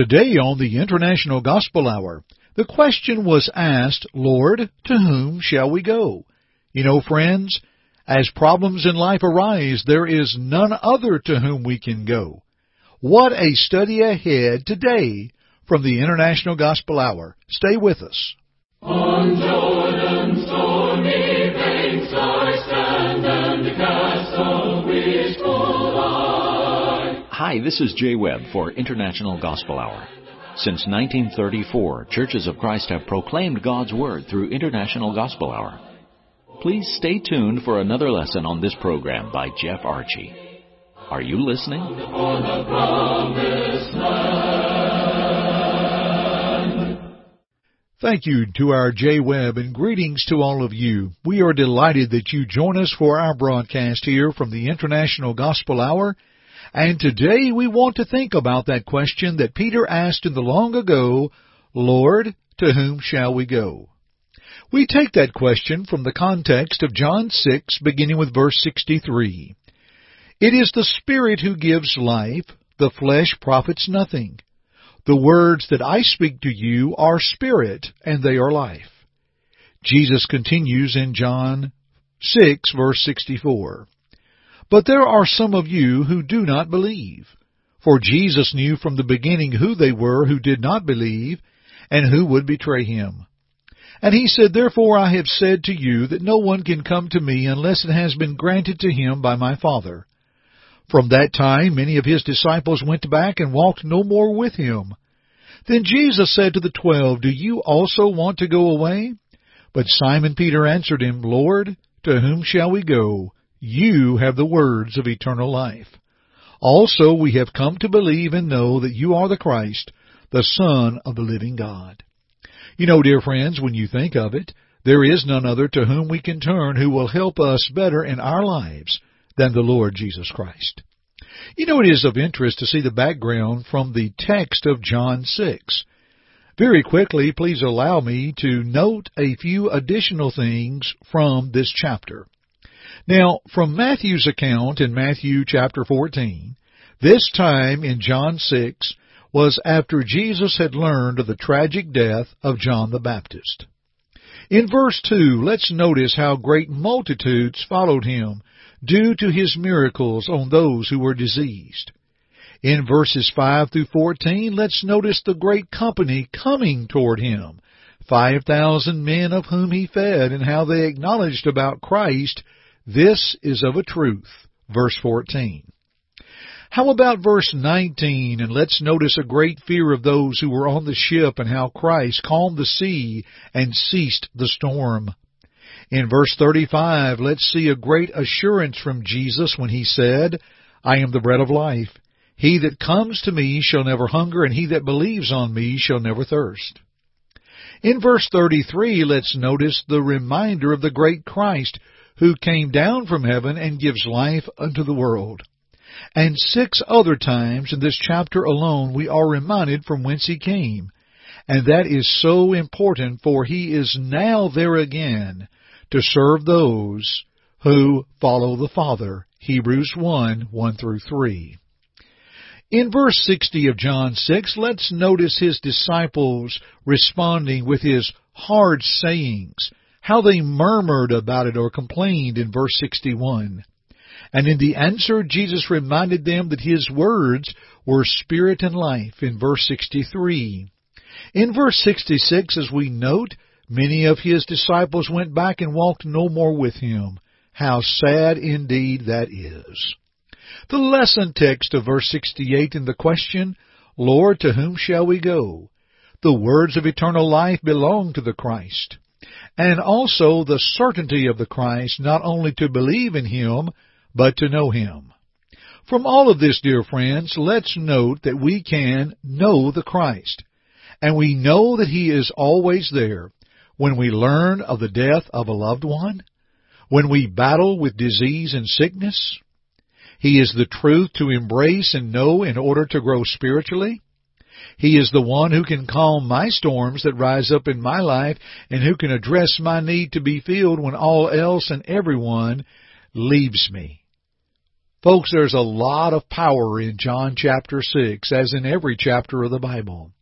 Today on the International Gospel Hour, the question was asked, Lord, to whom shall we go? You know, friends, as problems in life arise, there is none other to whom we can go. What a study ahead today from the International Gospel Hour. Stay with us. On Jordan's Hi, this is Jay Webb for International Gospel Hour. Since 1934, Churches of Christ have proclaimed God's Word through International Gospel Hour. Please stay tuned for another lesson on this program by Jeff Archie. Are you listening? Thank you to our Jay Webb and greetings to all of you. We are delighted that you join us for our broadcast here from the International Gospel Hour. And today we want to think about that question that Peter asked in the long ago, Lord, to whom shall we go? We take that question from the context of John 6, beginning with verse 63. It is the Spirit who gives life, the flesh profits nothing. The words that I speak to you are spirit, and they are life. Jesus continues in John 6, verse 64. But there are some of you who do not believe. For Jesus knew from the beginning who they were who did not believe, and who would betray him. And he said, Therefore I have said to you that no one can come to me unless it has been granted to him by my Father. From that time many of his disciples went back and walked no more with him. Then Jesus said to the twelve, Do you also want to go away? But Simon Peter answered him, Lord, to whom shall we go? You have the words of eternal life. Also we have come to believe and know that you are the Christ, the Son of the living God. You know, dear friends, when you think of it, there is none other to whom we can turn who will help us better in our lives than the Lord Jesus Christ. You know, it is of interest to see the background from the text of John 6. Very quickly, please allow me to note a few additional things from this chapter. Now, from Matthew's account in Matthew chapter 14, this time in John 6 was after Jesus had learned of the tragic death of John the Baptist. In verse 2, let's notice how great multitudes followed him due to his miracles on those who were diseased. In verses 5 through 14, let's notice the great company coming toward him. 5,000 men of whom he fed and how they acknowledged about Christ, this is of a truth. Verse 14. How about verse 19? And let's notice a great fear of those who were on the ship and how Christ calmed the sea and ceased the storm. In verse 35, let's see a great assurance from Jesus when he said, I am the bread of life. He that comes to me shall never hunger, and he that believes on me shall never thirst. In verse 33, let's notice the reminder of the great Christ who came down from heaven and gives life unto the world. And six other times in this chapter alone we are reminded from whence he came. And that is so important for he is now there again to serve those who follow the Father. Hebrews 1, 1 through 3. In verse 60 of John 6, let's notice his disciples responding with his hard sayings, how they murmured about it or complained in verse 61. And in the answer, Jesus reminded them that his words were spirit and life in verse 63. In verse 66, as we note, Many of his disciples went back and walked no more with him. How sad indeed that is. The lesson text of verse 68 in the question, Lord, to whom shall we go? The words of eternal life belong to the Christ. And also the certainty of the Christ, not only to believe in Him, but to know Him. From all of this, dear friends, let's note that we can know the Christ. And we know that He is always there when we learn of the death of a loved one, when we battle with disease and sickness. He is the truth to embrace and know in order to grow spiritually. He is the one who can calm my storms that rise up in my life and who can address my need to be filled when all else and everyone leaves me. Folks, there's a lot of power in John chapter 6, as in every chapter of the Bible.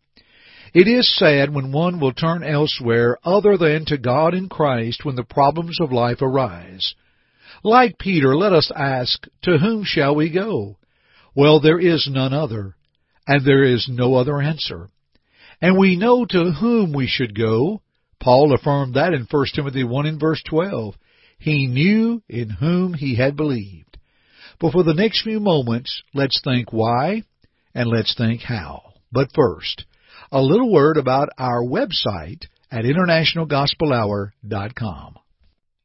It is sad when one will turn elsewhere other than to God in Christ when the problems of life arise. Like Peter, let us ask, To whom shall we go? Well, there is none other, and there is no other answer. And we know to whom we should go. Paul affirmed that in 1 Timothy 1 and verse 12. He knew in whom he had believed. But for the next few moments, let's think why and let's think how. But first, a little word about our website at internationalgospelhour.com.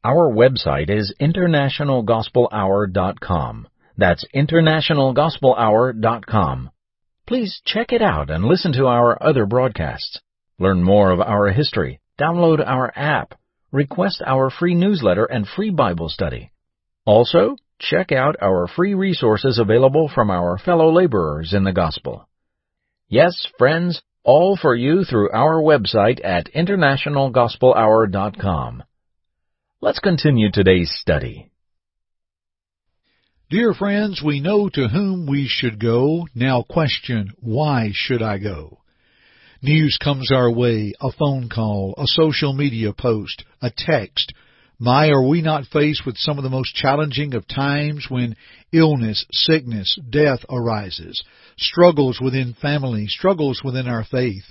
Our website is internationalgospelhour.com. That's internationalgospelhour.com. Please check it out and listen to our other broadcasts. Learn more of our history, download our app, request our free newsletter and free Bible study. Also, check out our free resources available from our fellow laborers in the gospel. Yes, friends, all for you through our website at internationalgospelhour.com. Let's continue today's study. Dear friends, we know to whom we should go. Now question, why should I go? News comes our way, a phone call, a social media post, a text. My, are we not faced with some of the most challenging of times when illness, sickness, death arises, struggles within family, struggles within our faith?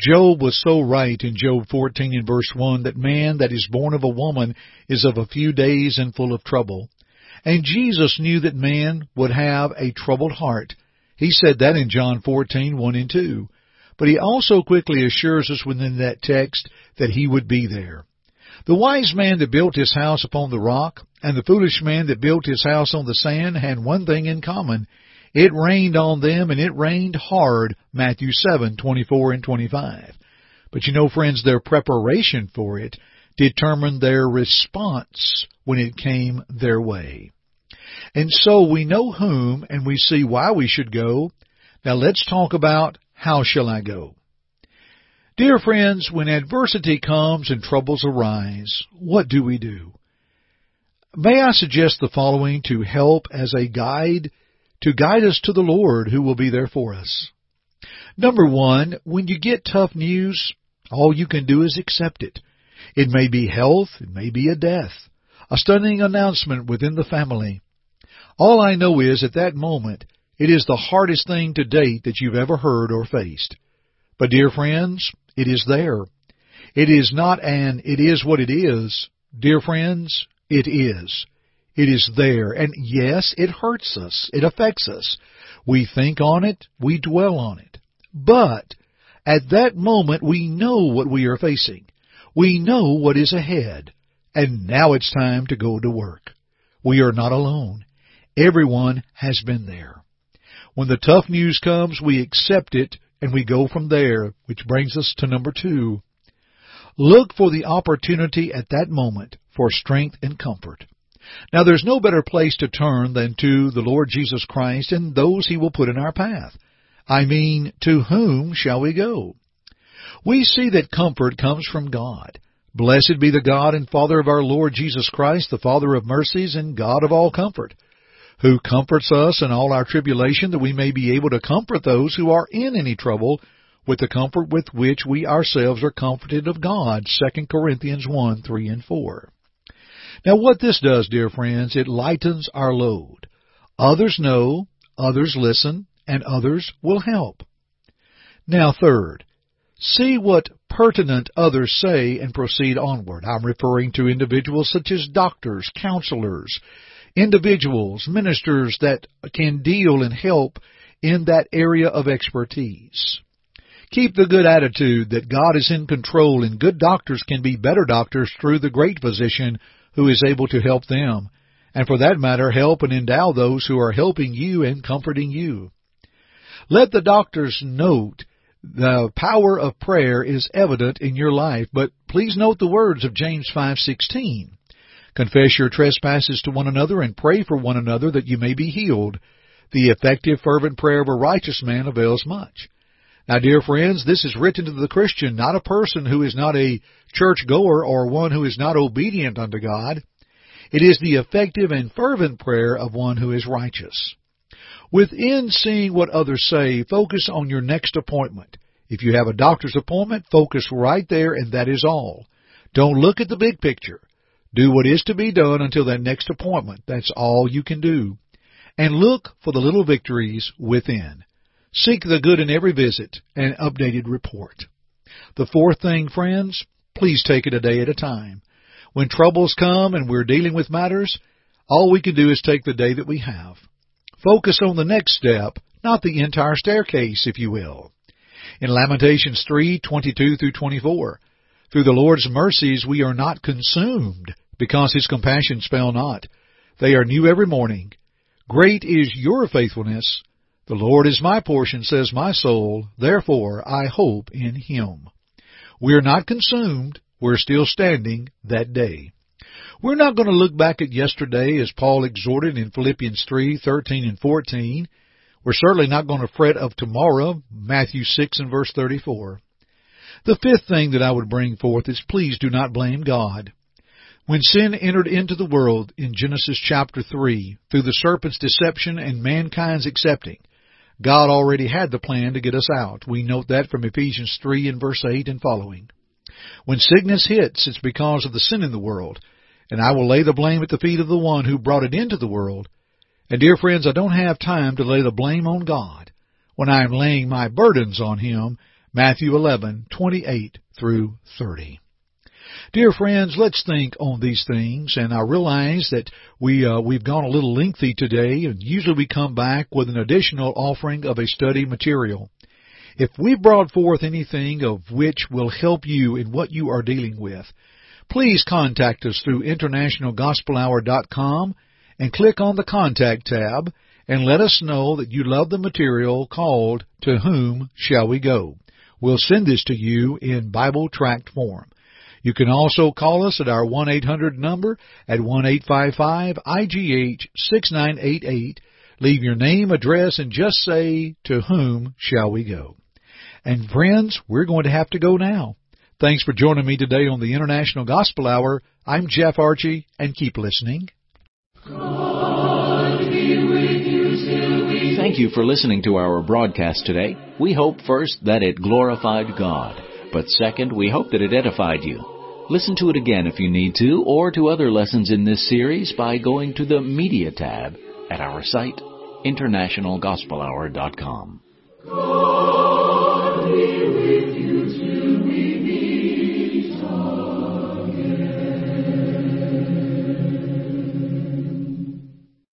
Job was so right in Job 14 and verse 1 that man that is born of a woman is of a few days and full of trouble. And Jesus knew that man would have a troubled heart. He said that in John 14, 1 and 2. But he also quickly assures us within that text that he would be there. The wise man that built his house upon the rock and the foolish man that built his house on the sand had one thing in common. It rained on them and it rained hard, Matthew 7:24 and 25. But you know friends, their preparation for it determined their response when it came their way. And so we know whom and we see why we should go. Now let's talk about how shall I go? Dear friends, when adversity comes and troubles arise, what do we do? May I suggest the following to help as a guide to guide us to the Lord who will be there for us. Number one, when you get tough news, all you can do is accept it. It may be health, it may be a death, a stunning announcement within the family. All I know is at that moment, it is the hardest thing to date that you've ever heard or faced. But dear friends, it is there. It is not an it is what it is. Dear friends, it is. It is there. And yes, it hurts us. It affects us. We think on it. We dwell on it. But at that moment, we know what we are facing. We know what is ahead. And now it's time to go to work. We are not alone. Everyone has been there. When the tough news comes, we accept it and we go from there, which brings us to number two. Look for the opportunity at that moment for strength and comfort. Now there's no better place to turn than to the Lord Jesus Christ and those He will put in our path. I mean, to whom shall we go? We see that comfort comes from God. Blessed be the God and Father of our Lord Jesus Christ, the Father of mercies and God of all comfort, who comforts us in all our tribulation that we may be able to comfort those who are in any trouble with the comfort with which we ourselves are comforted of God. 2 Corinthians 1, 3 and 4. Now what this does, dear friends, it lightens our load. Others know, others listen, and others will help. Now third, see what pertinent others say and proceed onward. I'm referring to individuals such as doctors, counselors, individuals, ministers that can deal and help in that area of expertise. Keep the good attitude that God is in control and good doctors can be better doctors through the great physician who is able to help them, and for that matter, help and endow those who are helping you and comforting you. Let the doctors note the power of prayer is evident in your life, but please note the words of James 5:16. Confess your trespasses to one another and pray for one another that you may be healed. The effective fervent prayer of a righteous man avails much. Now, dear friends, this is written to the Christian, not a person who is not a church goer or one who is not obedient unto God. It is the effective and fervent prayer of one who is righteous. Within seeing what others say, focus on your next appointment. If you have a doctor's appointment, focus right there and that is all. Don't look at the big picture. Do what is to be done until that next appointment. That's all you can do. And look for the little victories within. Seek the good in every visit and updated report. The fourth thing, friends, please take it a day at a time. When troubles come and we're dealing with matters, all we can do is take the day that we have. Focus on the next step, not the entire staircase, if you will. In Lamentations 3:22 through 24, through the Lord's mercies we are not consumed, because his compassions fail not. They are new every morning. Great is your faithfulness. The Lord is my portion, says my soul, therefore I hope in him. We are not consumed, we're still standing that day. We're not going to look back at yesterday as Paul exhorted in Philippians 3:13 and 14. We're certainly not going to fret of tomorrow, Matthew 6 and verse 34. The fifth thing that I would bring forth is please do not blame God. When sin entered into the world in Genesis chapter 3, through the serpent's deception and mankind's accepting, God already had the plan to get us out. We note that from Ephesians 3 and verse 8 and following. When sickness hits, it's because of the sin in the world, and I will lay the blame at the feet of the one who brought it into the world. And dear friends, I don't have time to lay the blame on God when I am laying my burdens on Him. Matthew 11:28 through 30. Dear friends, let's think on these things, and I realize that we uh, we've gone a little lengthy today, and usually we come back with an additional offering of a study material. If we brought forth anything of which will help you in what you are dealing with, please contact us through internationalgospelhour.com and click on the Contact tab and let us know that you love the material called To Whom Shall We Go? We'll send this to you in Bible tract form. You can also call us at our 1-800 number at 1-855-IGH-6988. Leave your name, address, and just say, To whom shall we go? And friends, we're going to have to go now. Thanks for joining me today on the International Gospel Hour. I'm Jeff Archie, and keep listening. Thank you for listening to our broadcast today. We hope first that it glorified God, but second, we hope that it edified you. Listen to it again if you need to, or to other lessons in this series by going to the Media tab at our site, internationalgospelhour.com.